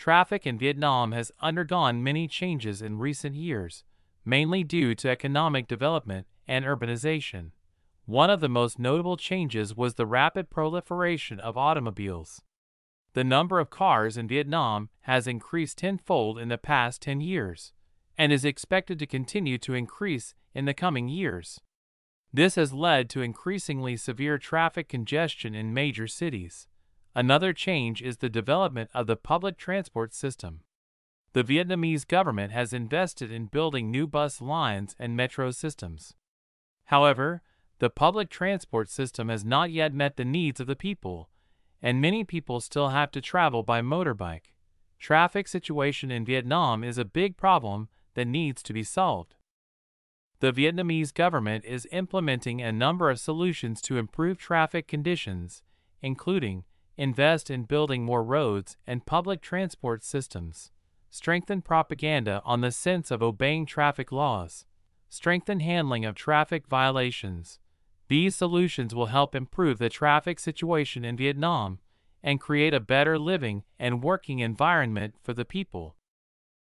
traffic in Vietnam has undergone many changes in recent years, mainly due to economic development and urbanization. One of the most notable changes was the rapid proliferation of automobiles. The number of cars in Vietnam has increased tenfold in the past 10 years and is expected to continue to increase in the coming years. This has led to increasingly severe traffic congestion in major cities. Another change is the development of the public transport system. The Vietnamese government has invested in building new bus lines and metro systems. However, the public transport system has not yet met the needs of the people, and many people still have to travel by motorbike. Traffic situation in Vietnam is a big problem that needs to be solved. The Vietnamese government is implementing a number of solutions to improve traffic conditions, including invest in building more roads and public transport systems, strengthen propaganda on the sense of obeying traffic laws, strengthen handling of traffic violations. These solutions will help improve the traffic situation in Vietnam and create a better living and working environment for the people.